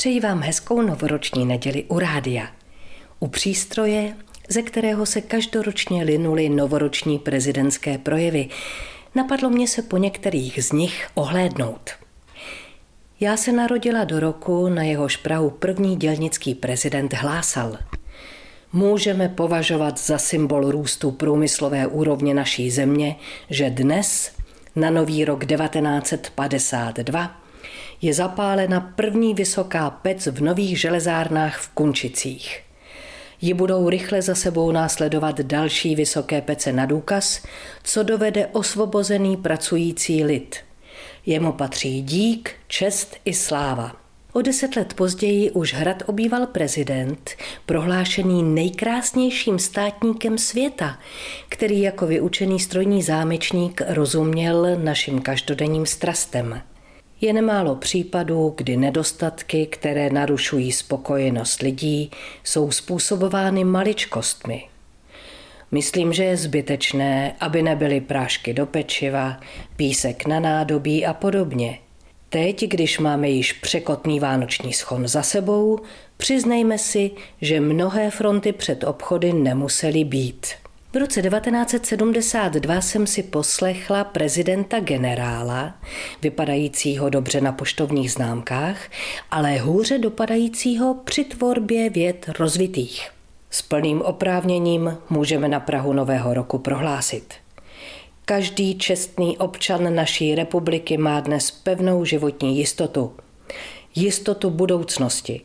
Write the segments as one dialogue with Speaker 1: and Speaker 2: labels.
Speaker 1: Přeji vám hezkou novoroční neděli u rádia. U přístroje, ze kterého se každoročně linuly novoroční prezidentské projevy, napadlo mě se po některých z nich ohlédnout. Já se narodila do roku, na jehož Prahu první dělnický prezident hlásal. Můžeme považovat za symbol růstu průmyslové úrovně naší země, že dnes, na nový rok 1952, je zapálena první vysoká pec v nových železárnách v Kunčicích. Ji budou rychle za sebou následovat další vysoké pece na důkaz, co dovede osvobozený pracující lid. Jemu patří dík, čest i sláva. O deset let později už hrad obýval prezident, prohlášený nejkrásnějším státníkem světa, který jako vyučený strojní zámečník rozuměl našim každodenním strastem. Je nemálo případů, kdy nedostatky, které narušují spokojenost lidí, jsou způsobovány maličkostmi. Myslím, že je zbytečné, aby nebyly prášky do pečiva, písek na nádobí a podobně. Teď, když máme již překotný vánoční schon za sebou, přiznejme si, že mnohé fronty před obchody nemusely být. V roce 1972 jsem si poslechla prezidenta generála, vypadajícího dobře na poštovních známkách, ale hůře dopadajícího při tvorbě věd rozvitých. S plným oprávněním můžeme na Prahu Nového roku prohlásit. Každý čestný občan naší republiky má dnes pevnou životní jistotu. Jistotu budoucnosti,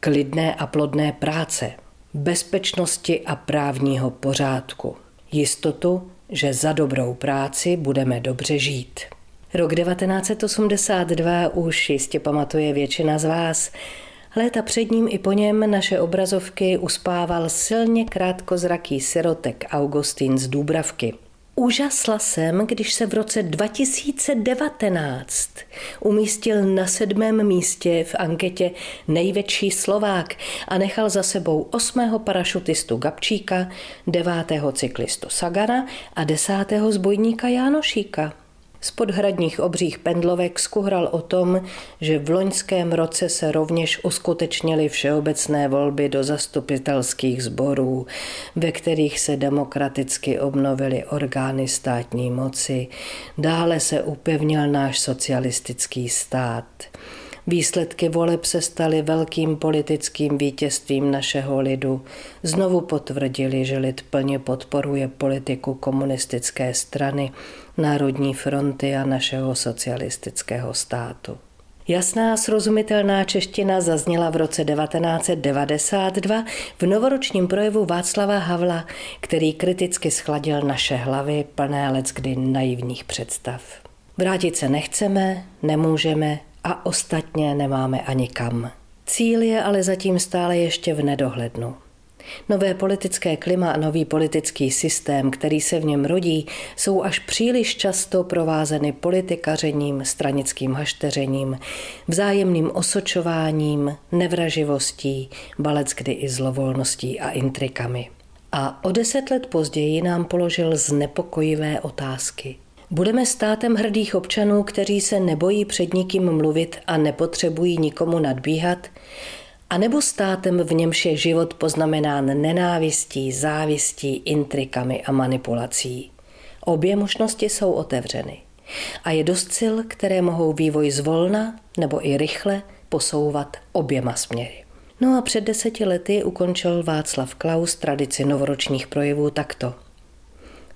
Speaker 1: klidné a plodné práce – bezpečnosti a právního pořádku. Jistotu, že za dobrou práci budeme dobře žít. Rok 1982 už jistě pamatuje většina z vás. Léta před ním i po něm naše obrazovky uspával silně krátkozraký sirotek Augustín z Dúbravky – Úžasla jsem, když se v roce 2019 umístil na sedmém místě v anketě Největší Slovák a nechal za sebou osmého parašutistu Gabčíka, devátého cyklistu Sagana a desátého zbojníka Jánošíka. Z podhradních obřích pendlovek skuhral o tom, že v loňském roce se rovněž uskutečnily všeobecné volby do zastupitelských sborů, ve kterých se demokraticky obnovily orgány státní moci. Dále se upevnil náš socialistický stát. Výsledky voleb se staly velkým politickým vítězstvím našeho lidu. Znovu potvrdili, že lid plně podporuje politiku komunistické strany, Národní fronty a našeho socialistického státu. Jasná srozumitelná čeština zazněla v roce 1992 v novoročním projevu Václava Havla, který kriticky schladil naše hlavy plné leckdy naivních představ. Vrátit se nechceme, nemůžeme a ostatně nemáme ani kam. Cíl je ale zatím stále ještě v nedohlednu. Nové politické klima a nový politický systém, který se v něm rodí, jsou až příliš často provázeny politikařením, stranickým hašteřením, vzájemným osočováním, nevraživostí, balec kdy i zlovolností a intrikami. A o deset let později nám položil znepokojivé otázky – Budeme státem hrdých občanů, kteří se nebojí před nikým mluvit a nepotřebují nikomu nadbíhat, a nebo státem, v němž je život poznamenán nenávistí, závistí, intrikami a manipulací. Obě možnosti jsou otevřeny. A je dost sil, které mohou vývoj zvolna nebo i rychle posouvat oběma směry. No a před deseti lety ukončil Václav Klaus tradici novoročních projevů takto –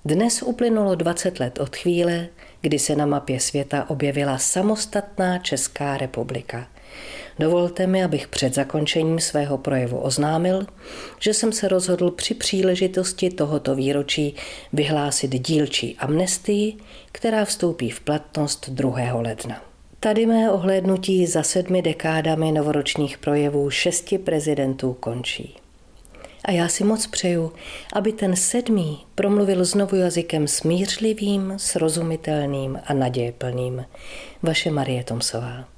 Speaker 1: dnes uplynulo 20 let od chvíle, kdy se na mapě světa objevila samostatná Česká republika. Dovolte mi, abych před zakončením svého projevu oznámil, že jsem se rozhodl při příležitosti tohoto výročí vyhlásit dílčí amnestii, která vstoupí v platnost 2. ledna. Tady mé ohlédnutí za sedmi dekádami novoročních projevů šesti prezidentů končí. A já si moc přeju, aby ten sedmý promluvil znovu jazykem smířlivým, srozumitelným a nadějeplným. Vaše Marie Tomsová.